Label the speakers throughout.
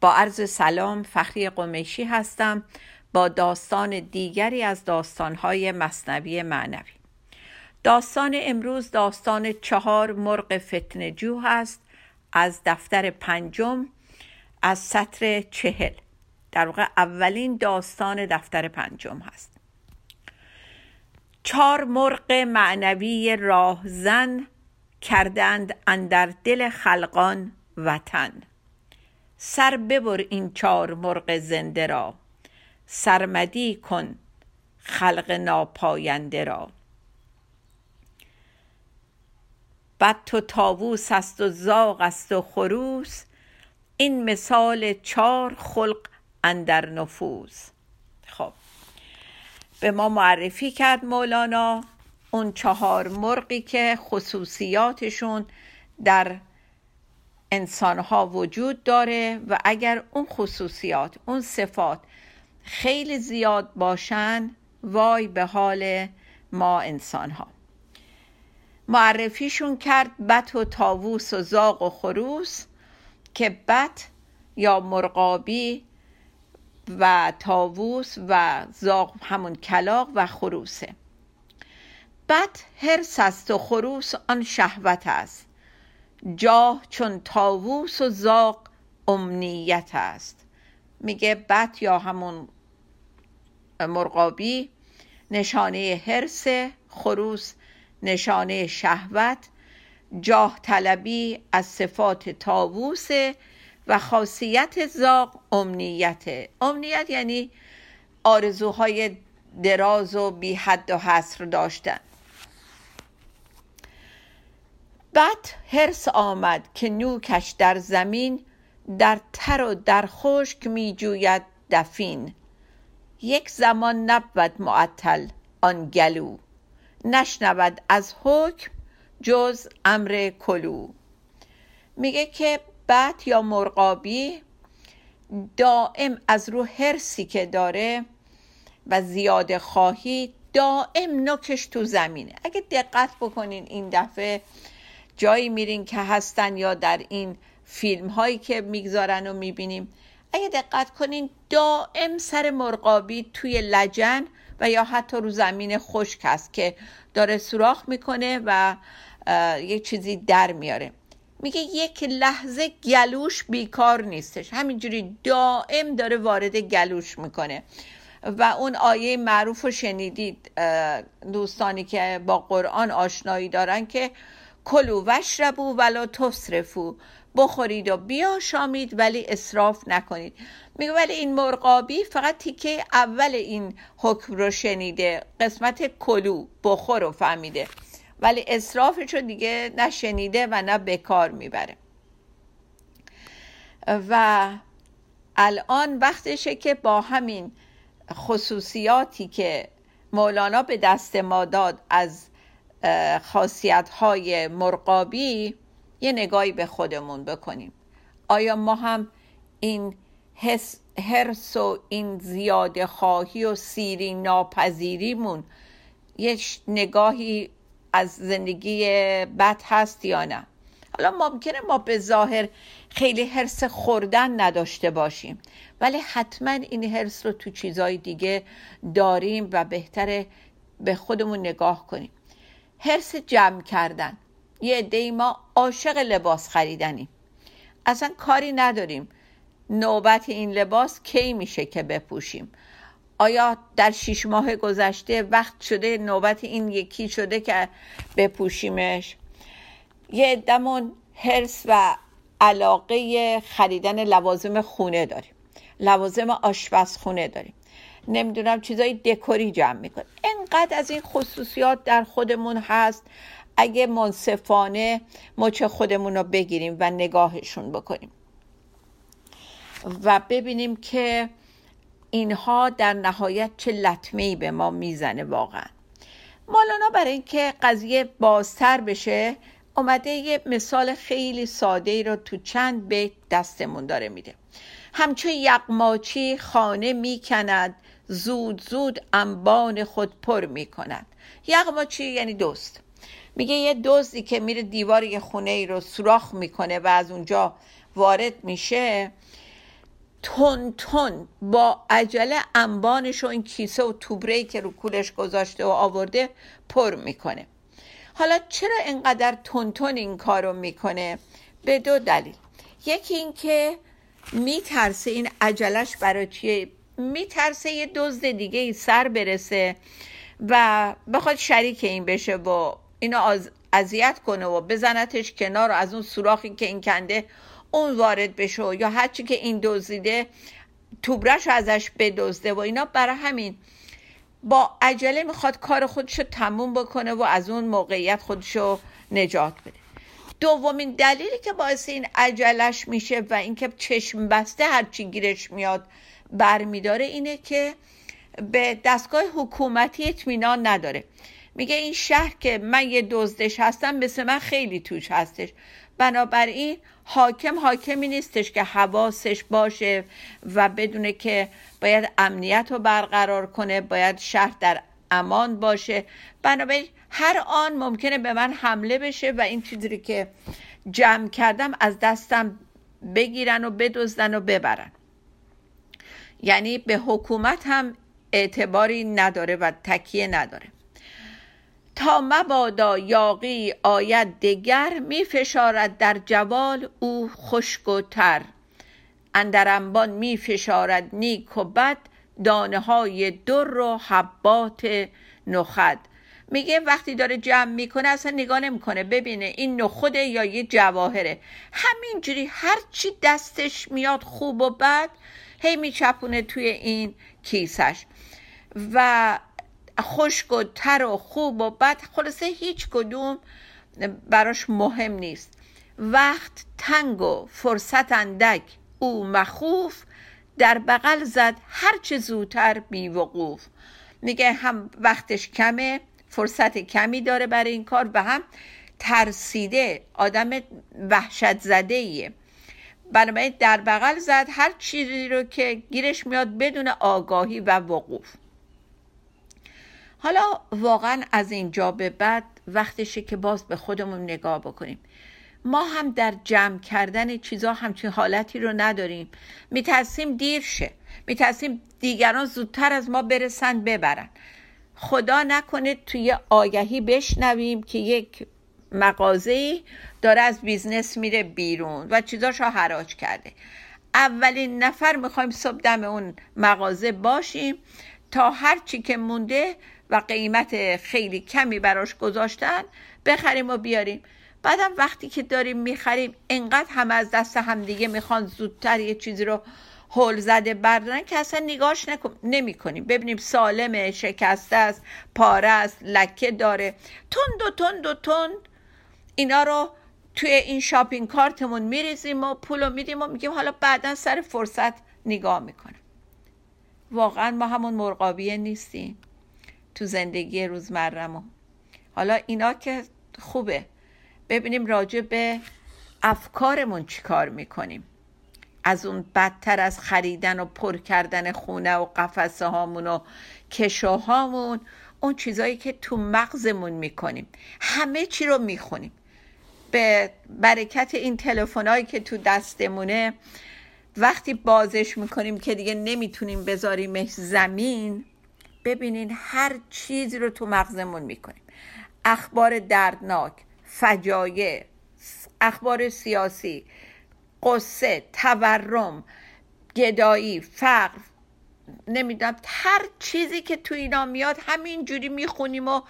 Speaker 1: با عرض سلام فخری قمیشی هستم با داستان دیگری از داستانهای مصنوی معنوی. داستان امروز داستان چهار مرغ فتنجو هست. از دفتر پنجم از سطر چهل. در واقع اولین داستان دفتر پنجم هست. چهار مرغ معنوی راهزن کردند اندر دل خلقان وطن. سر ببر این چار مرغ زنده را. سرمدی کن خلق ناپاینده را. بد تو تاووس است و زاغ است و خروس این مثال چار خلق اندر نفوذ خب به ما معرفی کرد مولانا اون چهار مرغی که خصوصیاتشون در انسانها وجود داره و اگر اون خصوصیات اون صفات خیلی زیاد باشن وای به حال ما انسانها. معرفیشون کرد بت و تاووس و زاغ و خروس که بت یا مرغابی و تاووس و زاغ همون کلاق و خروسه. بت هرس است و خروس آن شهوت است. جاه چون تاووس و زاق امنیت است. میگه بت یا همون مرغابی نشانه هرس خروس نشانه شهوت جاه طلبی از صفات تاووس و خاصیت زاق امنیت. امنیت یعنی آرزوهای دراز و بی حد و حصر داشتن. بد هرس آمد که نوکش در زمین در تر و در خشک می جوید دفین. یک زمان نبود معطل آن گلو نشنود از حکم جز امر کلو. میگه که بد یا مرغابی دائم از رو هرسی که داره و زیاده خواهی دائم نوکش تو زمینه. اگه دقت بکنین این دفعه جایی میرین که هستن یا در این فیلم هایی که می‌گذارن و می‌بینیم. اگه دقت کنین دائم سر مرغابی توی لجن و یا حتی رو زمین خشک است که داره سوراخ می‌کنه و یه چیزی در میاره. میگه یک لحظه گلوش بیکار نیستش. همینجوری دائم داره وارد گلوش می‌کنه. و اون آیه معروف رو شنیدید دوستانی که با قرآن آشنایی دارن که کلو وشربو ولا تصرفو بخورید و بیاشامید ولی اصراف نکنید. میگه ولی این مرغابی فقط تیکه اول این حکم رو شنیده. قسمت کلو بخور رو فهمیده. ولی اصرافش رو دیگه نشنیده و نه بکار می‌بره. و الان وقتشه که با همین خصوصیاتی که مولانا به دست ما داد از خاصیت های مرقابی یه نگاهی به خودمون بکنیم. آیا ما هم این حس هرس و این زیاده خواهی و سیری ناپذیریمون یه نگاهی از زندگی بد هست یا نه؟ حالا ممکنه ما به ظاهر خیلی حرس خوردن نداشته باشیم ولی حتما این حرس رو تو چیزای دیگه داریم و بهتره به خودمون نگاه کنیم. حرس جمع کردن. یه عده ما عاشق لباس خریدنیم. اصلا کاری نداریم. نوبت این لباس کی میشه که بپوشیم؟ آیا در شیش ماه گذشته وقت شده نوبت این یکی شده که بپوشیمش؟ یه دمون حرس و علاقه خریدن لوازم خونه داریم. لوازم آشپزخونه داریم. نمی‌دونم چیزای دکوری جمع می‌کنه. انقدر از این خصوصیات در خودمون هست. اگه منصفانه مچ خودمون رو بگیریم و نگاهشون بکنیم. و ببینیم که اینها در نهایت چه لطمه ای به ما می‌زنه واقعا. مولانا برای اینکه قضیه بازتر بشه اومده یه مثال خیلی ساده ای رو تو چند بیت دستمون داره میده. همچون یقماچی خانه می‌کند زود زود انبان خود پر می‌کند. یقماچی یعنی دوست میگه یه دزدی که میره دیوار یه خونه ای رو سوراخ می‌کنه و از اونجا وارد میشه تون تون با عجله انبانش و این کیسه و توبره که رو کولش گذاشته و آورده پر می‌کنه. حالا چرا اینقدر تون این کار رو می‌کنه؟ به دو دلیل. یکی اینکه میترسه این عجلش برای چیه؟ میترسه یه دزد دیگه ای سر برسه و بخواد شریک این بشه و اینو اذیت کنه و بزنتش کنار و از اون سوراخی که این کنده اون وارد بشه یا هرچی که این دزدیده توبرش ازش بدزده و اینا. برای همین با عجله می‌خواد کار خودشو تموم بکنه و از اون موقعیت خودشو نجات بده. دومین دلیلی که باعث این عجلش میشه و اینکه چشم بسته هرچی گیرش میاد برمیداره اینه که به دستگاه حکومتی اطمینان نداره. میگه این شهر که من یه دزدش هستم مثل من خیلی توش هستش. بنابراین حاکم حاکمی نیستش که حواسش باشه و بدونه که باید امنیت رو برقرار کنه باید شهر در امان باشه. بنابراین هر آن ممکنه به من حمله بشه و این چیزی که جمع کردم از دستم بگیرن و بدزدن و ببرن. یعنی به حکومت هم اعتباری نداره و تکیه نداره. تا مبادا یاقی آید دگر می فشارد در جوال او خشک و تر. اندر انبان می فشارد نیک و بد دانه های در و حبات نخد میگه وقتی داره جمع می‌کنه اصلا نگاه نمی‌کنه. ببینه این نخوده یا یه جواهره. همینجوری هرچی دستش میاد خوب و بد هی میچپونه توی این کیسش و خشک و تر و خوب و بد خلاصه هیچ کدوم براش مهم نیست. وقت تنگ و فرصت اندک او مخوف در بغل زد هرچه زودتر بیوقوف میگه هم وقتش کمه فرصت کمی داره برای این کار و هم ترسیده آدم وحشت زده ایه بنابراین در بغل زد. هر چیزی رو که گیرش میاد بدون آگاهی و وقوف. حالا واقعا از اینجا به بعد وقتشه که باز به خودمون نگاه بکنیم. ما هم در جمع کردن چیزا همچین حالتی رو نداریم. میترسیم دیر شه. میترسیم دیگران زودتر از ما برسن ببرن. خدا نکنه توی آگهی بشنویم که یک مغازه داره از بیزنس میره بیرون و چیزاشو حراج کرده. اولین نفر می‌خوایم صبح دم اون مغازه باشیم تا هر چی که مونده و قیمت خیلی کمی براش گذاشتن بخریم و بیاریم. بعدم وقتی که داریم می‌خریم انقدر هم از دست همدیگه می‌خوان زودتر یه چیزی رو هول زده بردارن که اصلا نگاش نمی کنیم ببینیم سالمه شکسته است پاره است لکه داره. تند و تند و تند اینا رو توی این شاپینگ کارتمون میریزیم و پول رو میدیم و میگیم حالا بعدا سر فرصت نگاه می‌کنم واقعا ما همون مرغابیه نیستیم تو زندگی روزمرمون حالا اینا که خوبه. ببینیم راجع به افکارمون چی کار می‌کنیم. از اون بدتر از خریدن و پر کردن خونه و قفسه هامون و کشوهامون اون چیزایی که تو مغزمون می‌کنیم. همه چی رو می‌خونیم. به برکت این تلفنایی که تو دستمونه وقتی بازش می‌کنیم که دیگه نمی‌تونیم بذاریمش زمین ببینین هر چیزی رو تو مغزمون می‌کنیم. اخبار دردناک فجایع اخبار سیاسی قصه تورم گدایی فقر نمی‌دونم هر چیزی که تو اینا میاد همینجوری می‌خونیم و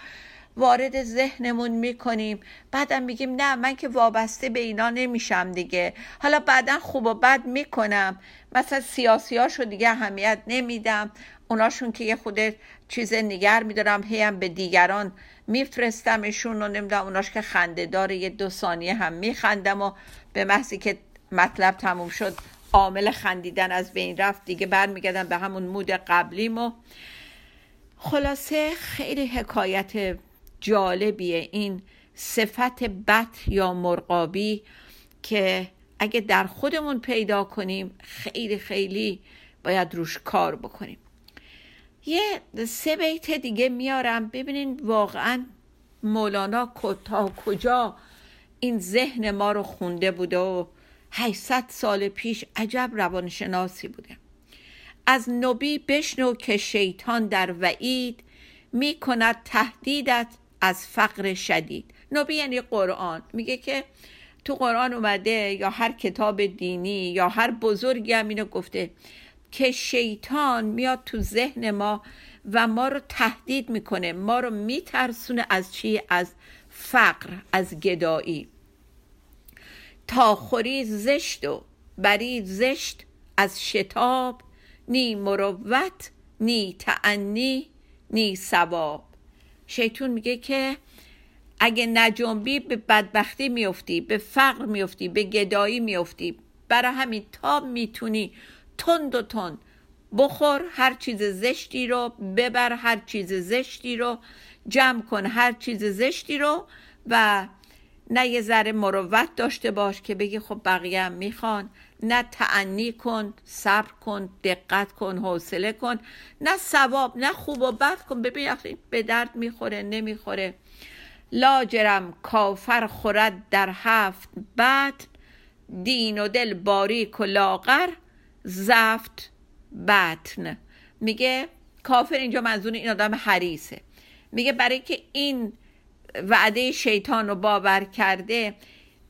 Speaker 1: وارد ذهنمون می‌کنیم. بعدم میگیم نه من که وابسته به اینا نمیشم دیگه. حالا بعدا خوب و بد می‌کنم. مثلا سیاسی رو دیگه اهمیت نمیدم. اوناشون که یه خود چیز نگر میدارم هیم به دیگران میفرستمشون و نمی‌دونم اوناش که خنده یه دو ثانیه هم میخندم و به محضی که مطلب تموم شد عامل خندیدن از بین رفت. دیگه برمیگردم به همون مود قبلیم و خلاصه خیلی حکایت جالبیه این صفت بد یا مرقابی که اگه در خودمون پیدا کنیم خیلی خیلی باید روش کار بکنیم. یه سه بیت دیگه میارم. ببینین واقعا مولانا تا کجا این ذهن ما رو خونده بوده و 800 سال پیش عجب روانشناسی بوده. از نبی بشنو که شیطان در وعید می کند تهدیدت از فقر شدید. نبی یعنی قرآن. میگه که تو قرآن اومده یا هر کتاب دینی یا هر بزرگی هم اینو گفته که شیطان میاد تو ذهن ما و ما رو تهدید می‌کنه. ما رو میترسونه از چی؟ از فقر از گدایی. تا خوری زشت و بری زشت از شتاب نی مروت نی تعنی نی ثواب. شیطون میگه که اگه نجنبی به بدبختی میفتی به فقر میفتی به گدایی میفتی برای همین تا می‌تونی تند و تند بخور هر چیز زشتی رو ببر هر چیز زشتی رو جمع کن هر چیز زشتی رو و نه یه ذره مروت داشته باش که بگی خب بقیه هم می‌خوان. نه تعنی کن صبر کن دقت کن حوصله کن. نه ثواب نه خوب و بد کن. ببین به درد می‌خوره نمی‌خوره. لاجرم کافر خورد در هفت بعد دین و دل باریک و لاغر زفت بطن. میگه کافر اینجا منظور این آدم حریسه میگه برای که این وعده شیطان رو باور کرده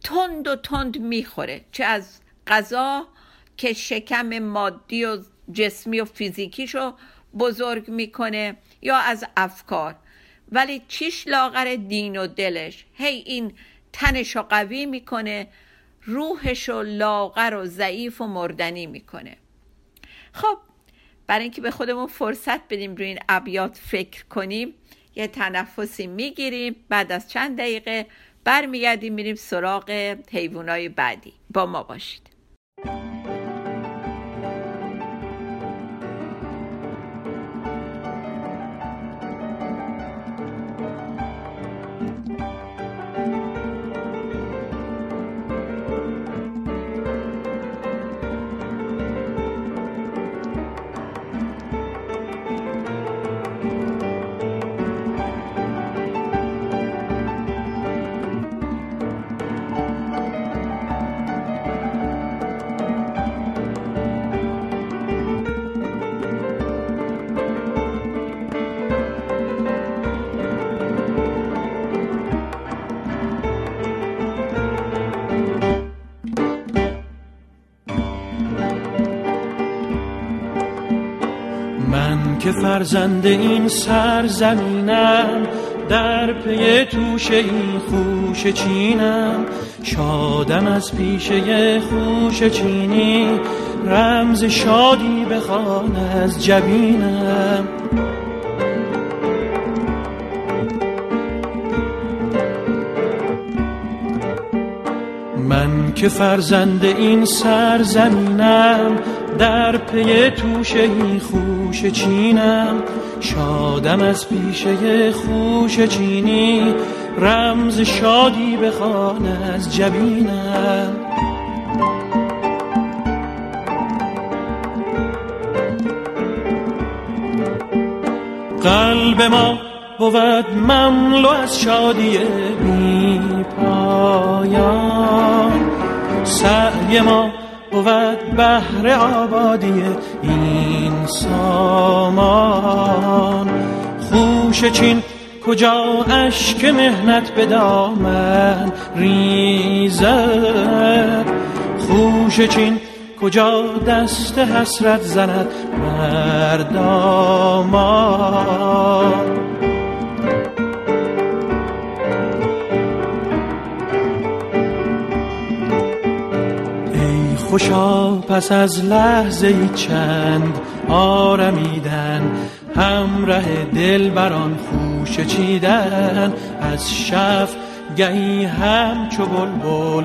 Speaker 1: تند و تند می‌خوره. چه از غذا که شکم مادی و جسمی و فیزیکیشو بزرگ می‌کنه یا از افکار. ولی چیش لاغر دین و دلش؟ هی این تنش رو قوی می‌کنه روحش رو لاغر و ضعیف و مردنی می‌کنه. خب برای اینکه به خودمون فرصت بدیم روی این ابیات فکر کنیم یه تنفسی می‌گیریم بعد از چند دقیقه برمیگردیم میریم سراغ حیوانای بعدی. با ما باشید. Thank you.
Speaker 2: که فرزند این سرزمینم در پی توش این خوش چینم. شادم از پیشه خوش چینی رمز شادی بخوان از جبینم. من که فرزند این سرزمینم در پی توشه خوش چینم شادم از پیشه خوش چینی. رمز شادی بخوان از جبینم. قلب ما بود مملو از شادی بی پایان. سعی ما بود بهر آبادی این سامان. خوش چین کجا اشک مهنت به دامن ریزد خوش چین کجا دست حسرت زند مردامان خوشا پس از لحظه چند آرمیدن. همراه دل بران خوش چیدن. از شف گهی هم چو بلبل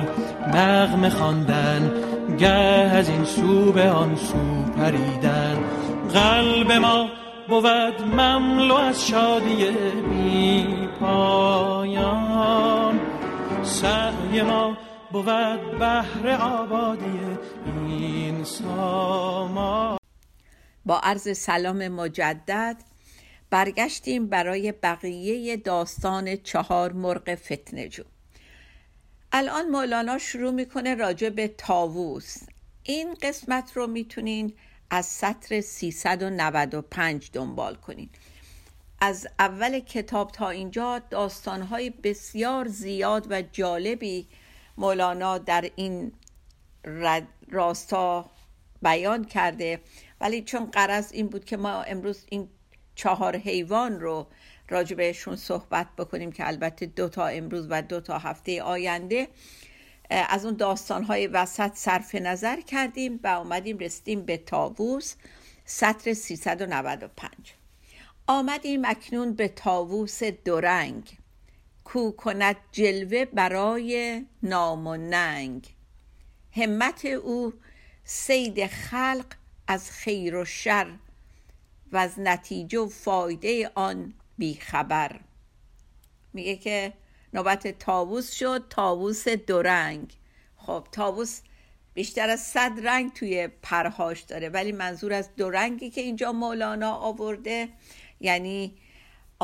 Speaker 2: نغمه خواندن. گه از این سو به آن سو پریدن. قلب ما بود مملو از شادی بی پایان. سعی ما بود بهر آبادی این سامان
Speaker 1: با عرض سلام مجدد برگشتیم برای بقیه داستان چهار مرغ فتنجو الان مولانا شروع می‌کنه راجع به تاووس این قسمت رو می‌تونین از سطر 395 دنبال کنین. از اول کتاب تا اینجا داستانهای بسیار زیاد و جالبی مولانا در این راستا بیان کرده. ولی چون قرض این بود که ما امروز این چهار حیوان رو راجع بهشون صحبت بکنیم که البته دو تا امروز و دو تا هفته آینده از اون داستانهای وسط صرف نظر کردیم و اومدیم رسیدیم به تاووس سطر 395 آمدیم اکنون به تاووس دورنگ کو کند جلوه برای نام و ننگ. همت او سید خلق از خیر و شر و از نتیجه و فایده آن بیخبر میگه که نوبت تاووس شد تاووس دورنگ خب تاووس بیشتر از صد رنگ توی پرهاش داره ولی منظور از دو رنگی که اینجا مولانا آورده یعنی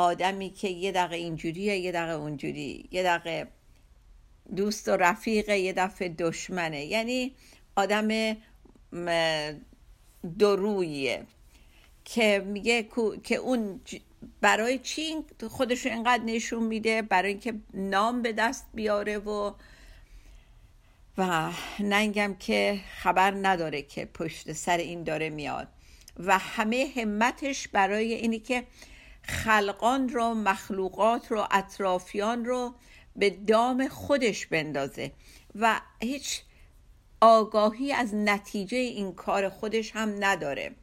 Speaker 1: آدمی که یه دقیقه اینجوریه یه دقیقه اونجوری. یه دقیقه دوست و رفیقه یه دفعه دشمنه. یعنی آدم درویه که میگه که اون برای چی خودش اینقدر نشون میده؟ برای اینکه نام به دست بیاره و و ننگم که خبر نداره که پشت سر این داره میاد. و همه همتش برای اینی که خلقان رو مخلوقات رو اطرافیان رو به دام خودش بندازه و هیچ آگاهی از نتیجه این کار خودش هم نداره.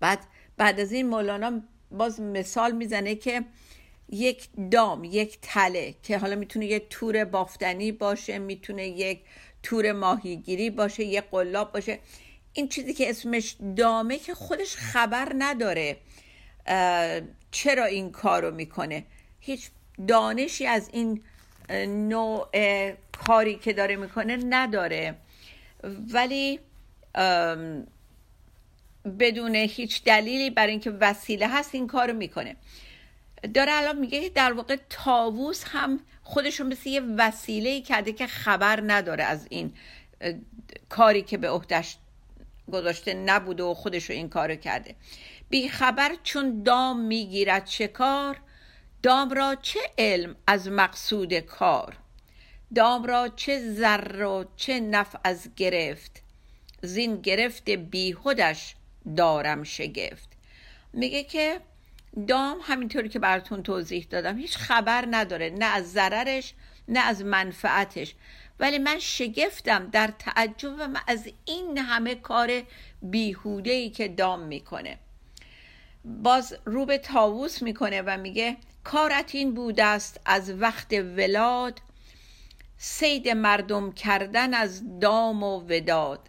Speaker 1: بعد بعد از این مولانا باز مثال می‌زنه که یک دام یک تله که حالا می‌تونه یک تور بافتنی باشه می‌تونه یک تور ماهیگیری باشه یک قلاب باشه. این چیزی که اسمش دامه که خودش خبر نداره. چرا این کارو می‌کنه؟ هیچ دانشی از این نوع کاری که داره می‌کنه نداره. ولی بدون هیچ دلیلی برای اینکه وسیله هست این کارو می‌کنه. داره الان میگه در واقع تاووس هم خودشون مثل یه وسیله کرده که خبر نداره از این کاری که به عهدش گذاشته نبوده و خودش رو این کارو کرده. بی خبر چون دام می‌گیرد شکار دام را چه علم از مقصود کار؟ دام را چه زر و چه نف از گرفت؟ زین گرفت بیهودش دارم شگفت. میگه که دام همینطوری که براتون توضیح دادم هیچ خبر نداره نه از ضررش نه از منفعتش. ولی من شگفتم در تعجبم از این همه کار بیهوده ای که دام می‌کنه. باز رو به تاووس می‌کنه و میگه کارت این بوده است از وقت ولاد سید مردم کردن از دام و وداد.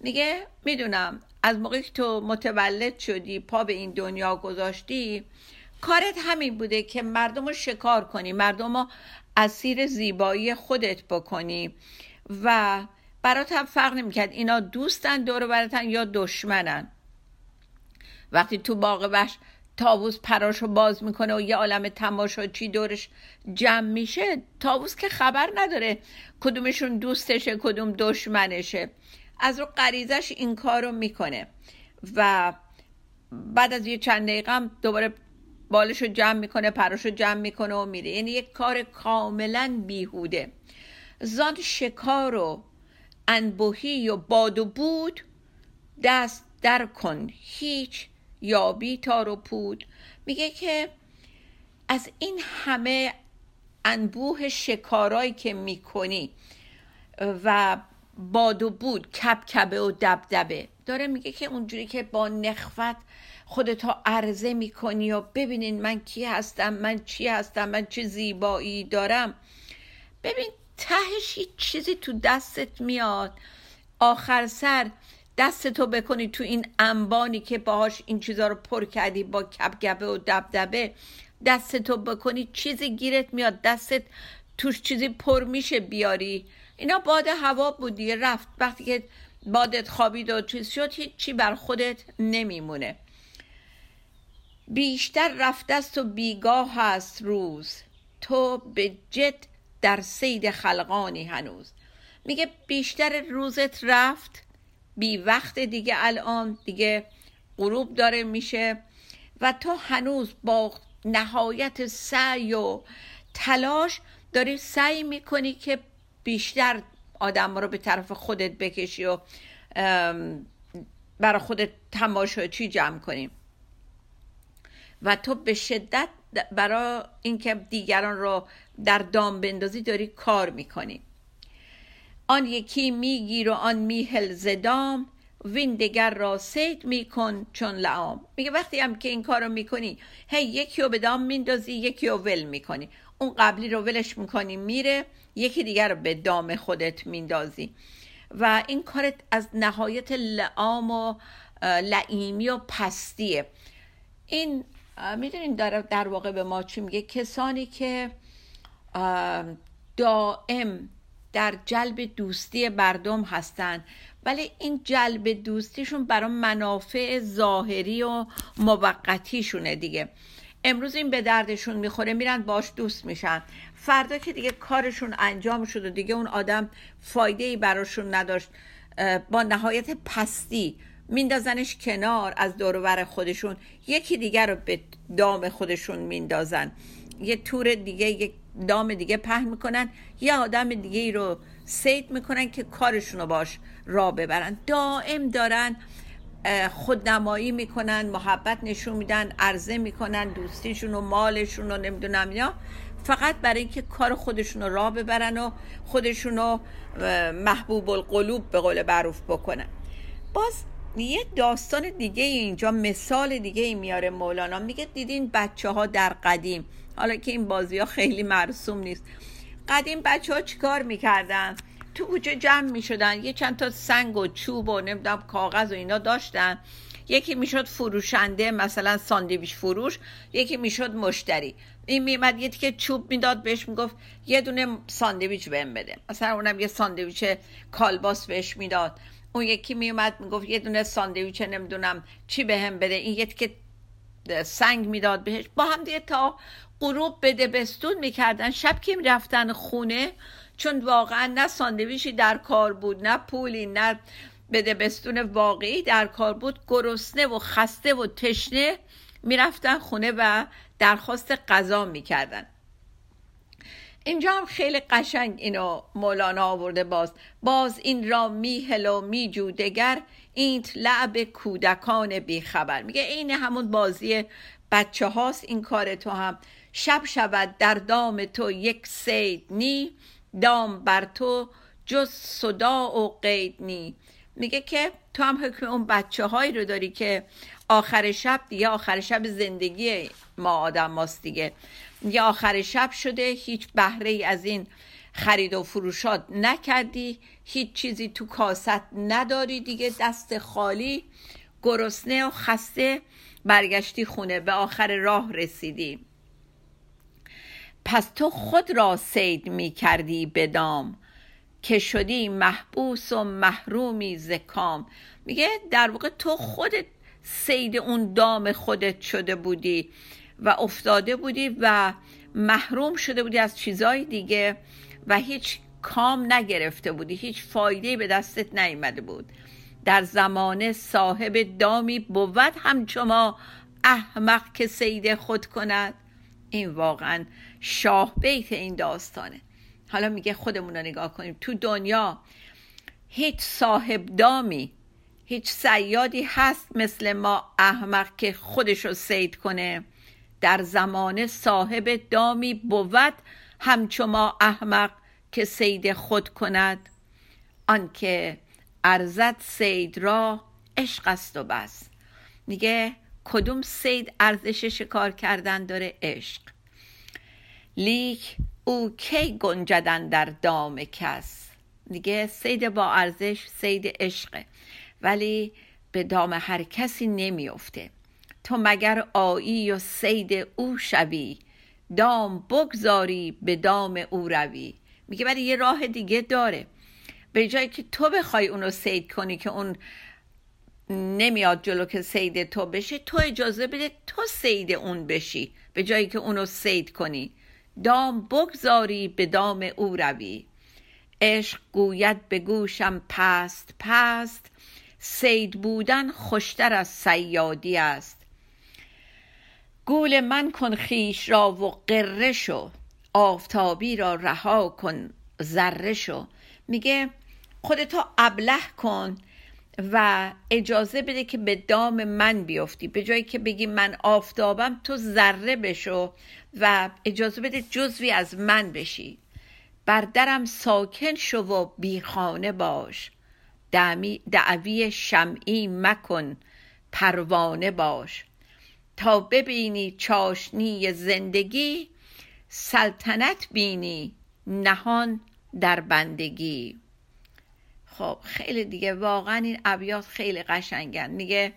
Speaker 1: میگه می‌دونم از موقعی که تو متولد شدی پا به این دنیا گذاشتی کارت همین بوده که مردم رو شکار کنی مردم رو اسیر زیبایی خودت بکنی. و برات هم فرق نمی‌کرد اینا دوستن دور براتن یا دشمنن. وقتی تو باغ وحش تابوس پراشو باز می‌کنه و یه عالم چی دورش جمع میشه تابوس که خبر نداره کدومشون دوستشه کدوم دشمنشه. از رو غریزش این کار رو می‌کنه و بعد از یه چند دقیقه هم دوباره بالش رو جمع می‌کنه پراش رو جمع می‌کنه و میره. یعنی یک کار کاملا بیهوده. زان شکار و انبوهی و باد و بود دست در کن. هیچ یابی تار و پود. میگه که از این همه انبوه شکارایی که می‌کنی و باد و بود کبکبه و دبدبه داره میگه که اونجوری که با نخفت خودتا عرضه می‌کنی و ببینین من کی هستم من چی هستم من چه زیبایی دارم. ببین تهش هیچ چیزی تو دستت میاد. آخر سر دستتو بکنی تو این انبانی که باهاش این چیزا رو پر کردی با کبگبه و دبدبه دستتو بکنی چیزی گیرت میاد دستت توش چیزی پر میشه بیاری. اینا باد هوا بود دیگه رفت. وقتی که بادت خوابید و چیز شد هیچی بر خودت نمیمونه. بیشتر رفته است و بیگاه هست روز. تو به جد در سید خلقانی هنوز. میگه بیشتر روزت رفت بی وقت دیگه الان دیگه غروب داره میشه. و تو هنوز با نهایت سعی و تلاش داری سعی می‌کنی که بیشتر آدم رو به طرف خودت بکشی و برای خودت تماشاچی جمع کنی. و تو به شدت برای اینکه دیگران رو در دام بندازی داری کار می‌کنی. آن یکی میگیر و آن میهل زدام وین دگر را سید میکن چون لعام. میگه وقتی هم که این کار رو می‌کنی هی یکی رو به دام میندازی یکی رو ول می‌کنی. اون قبلی رو ولش می‌کنی میره یکی دیگر رو به دام خودت میندازی. و این کارت از نهایت لعام و لعیمی و پستیه. این می‌دونین در, در واقع به ما چی میگه؟ کسانی که دائم در جلب دوستی مردم هستند. ولی این جلب دوستیشون برای منافع ظاهری و موقتیشونه دیگه. امروز این به دردشون می‌خوره میرن باش دوست میشن. فردا که دیگه کارشون انجام شد و دیگه اون آدم فایده ای براشون نداشت. با نهایت پستی میندازنش کنار از دورور خودشون. یکی دیگر رو به دام خودشون میندازن. یه تور دیگه یک دام دیگه پهن می‌کنن. یه آدم دیگه ای رو سید می‌کنن که کارشون رو باش را ببرن. دائم دارن خودنمایی می‌کنن محبت نشون میدن عرضه می‌کنن دوستیشون و مالشون رو نمی‌دونم یا. فقط برای اینکه کار خودشون رو راه ببرن و خودشون رو محبوب القلوب به قول معروف بکنن. باز یه داستان دیگه اینجا مثال دیگه ای میاره مولانا. میگه دیدین بچه ها در قدیم حالا که این بازی ها خیلی مرسوم نیست. قدیم بچه ها چیکار می‌کردن؟ تو کوچه جمع می‌شدن یه چند تا سنگ و چوب و نمی‌دونم کاغذ و اینا داشتن. یکی می‌شد فروشنده مثلا ساندویچ فروش یکی می‌شد مشتری. این میمد یه که چوب می‌داد بهش می‌گفت یه دونه ساندویچ بهم بده. مثلا اونم یه ساندویچ کالباس بهش می‌داد. اون یکی میومد می‌گفت یه دونه ساندویچ نمی‌دونم چی بهم بده. این یه که سنگ می‌داد بهش. با هم دیگه تا غروب بده بستون می‌کردن. شب که می‌رفتن خونه چون واقعا نه ساندویچی در کار بود نه پولی نه بده بستون واقعی در کار بود. گرسنه و خسته و تشنه می‌رفتن خونه و درخواست غذا می‌کردن. اینجا هم خیلی قشنگ اینو مولانا آورده باز. باز این را میهل و میجو دگر اینت لعب کودکان بیخبر. میگه این همون بازی بچه هاست این کار تو هم. شب شود در دام تو یک سید نی دام بر تو جز صدا و قید نی. میگه که تو هم حکم اون بچه هایی رو داری که آخر شب دیگه آخر شب زندگی ما آدم ماست دیگه. یا آخر شب شده هیچ بهره ای از این خرید و فروشات نکردی هیچ چیزی تو کاست نداری دیگه دست خالی گرسنه و خسته برگشتی خونه به آخر راه رسیدی. پس تو خود را سید می کردی بدام که شدی محبوس و محرومی زکام میگه در واقع تو خودت سید اون دام خودت شده بودی و افتاده بودی و محروم شده بودی از چیزای دیگه و هیچ کام نگرفته بودی هیچ فایده به دستت نیامده بود. در زمان صاحب دامی بود همچما احمق که سید خود کند. این واقعا شاه بیت این داستانه. حالا میگه خودمون رو نگاه کنیم. تو دنیا هیچ صاحب دامی هیچ سیادی هست مثل ما احمق که خودش رو سید کنه. در زمان صاحب دامی بود همچو ما احمق که سید خود کند. آنکه ارزد سید را عشق است و بس. میگه کدوم سید ارزش شکار کردن داره عشق؟ لیک او کی گنجدن در دام کس؟ دیگه سید با ارزش سید عشقه ولی به دام هر کسی نمیافته. تو مگر آیی و سید او شوی؟ دام بگذاری به دام او روی. میگه ولی یه راه دیگه داره. به جایی که تو بخوای اونو سید کنی که اون نمیاد جلو که سید تو بشه تو اجازه بده تو سید اون بشی. به جایی که اونو سید کنی. دام بگذاری به دام او روی. عشق گوید به گوشم پست پست. سید بودن خوشتر از سیادی است. گول من کن خیش را و قره شو. آفتابی را رها کن ذره شو. میگه خودتو ابله کن. و اجازه بده که به دام من بیفتی. به جایی که بگی من آفتابم تو ذره بشو و اجازه بده جزوی از من بشی. بر درم ساکن شو و بیخانه باش. دعوی شمعی مکن پروانه باش. تا ببینی چاشنی زندگی سلطنت بینی نهان در بندگی. خب خیلی دیگه واقعا این ابیات خیلی قشنگن. میگه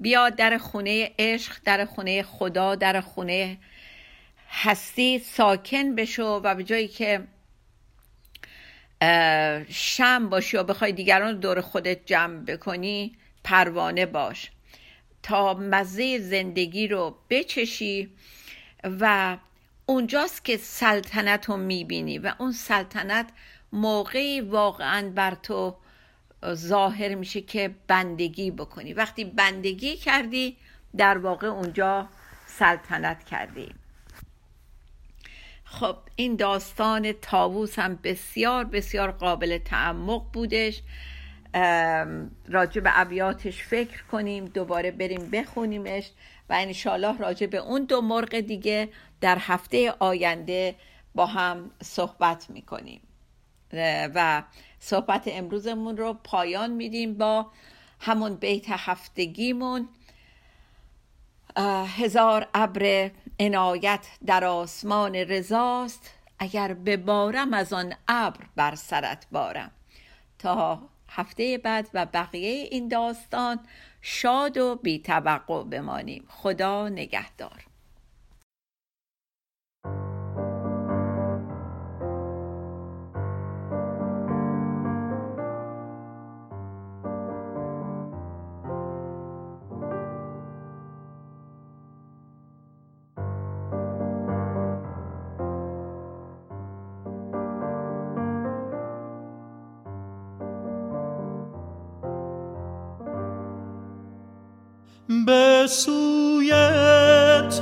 Speaker 1: بیا در خونه عشق در خونه خدا در خونه هستی ساکن بشو و به جایی که شم باشی و بخوای دیگران دور خودت جمع بکنی پروانه باش. تا مزه زندگی رو بچشی و اونجاست که سلطنت رو می‌بینی و اون سلطنت موقعی واقعا بر تو ظاهر میشه که بندگی بکنی. وقتی بندگی کردی در واقع اونجا سلطنت کردی. خب این داستان تاووس هم بسیار بسیار قابل تعمق بودش. راجع به ابیاتش فکر کنیم دوباره بریم بخونیمش و انشالله راجع به اون دو مرغ دیگه در هفته آینده با هم صحبت می‌کنیم. و صحبت امروزمون رو پایان میدیم با همون بیت هفتگیمون. هزار ابر عنایت در آسمان رضاست اگر ببارم از آن ابر بر سرت بارم. تا هفته بعد و بقیه این داستان شاد و بی توقع بمانیم. خدا نگهدار.
Speaker 3: به سوی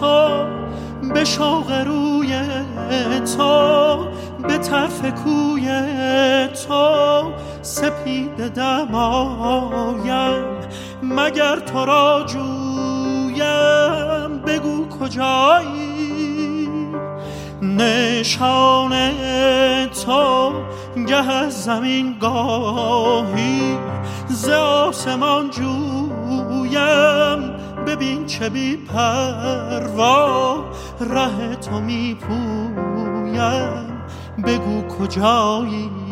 Speaker 3: تو به شوق روی تو به طرف کوی تو سپید دمایم. مگر تو را جویم؟ بگو کجایی؟ نشان تو گه زمین گاهی ز آسمان جویم ببین چه بی پروا ره تو می پویم بگو کجایی؟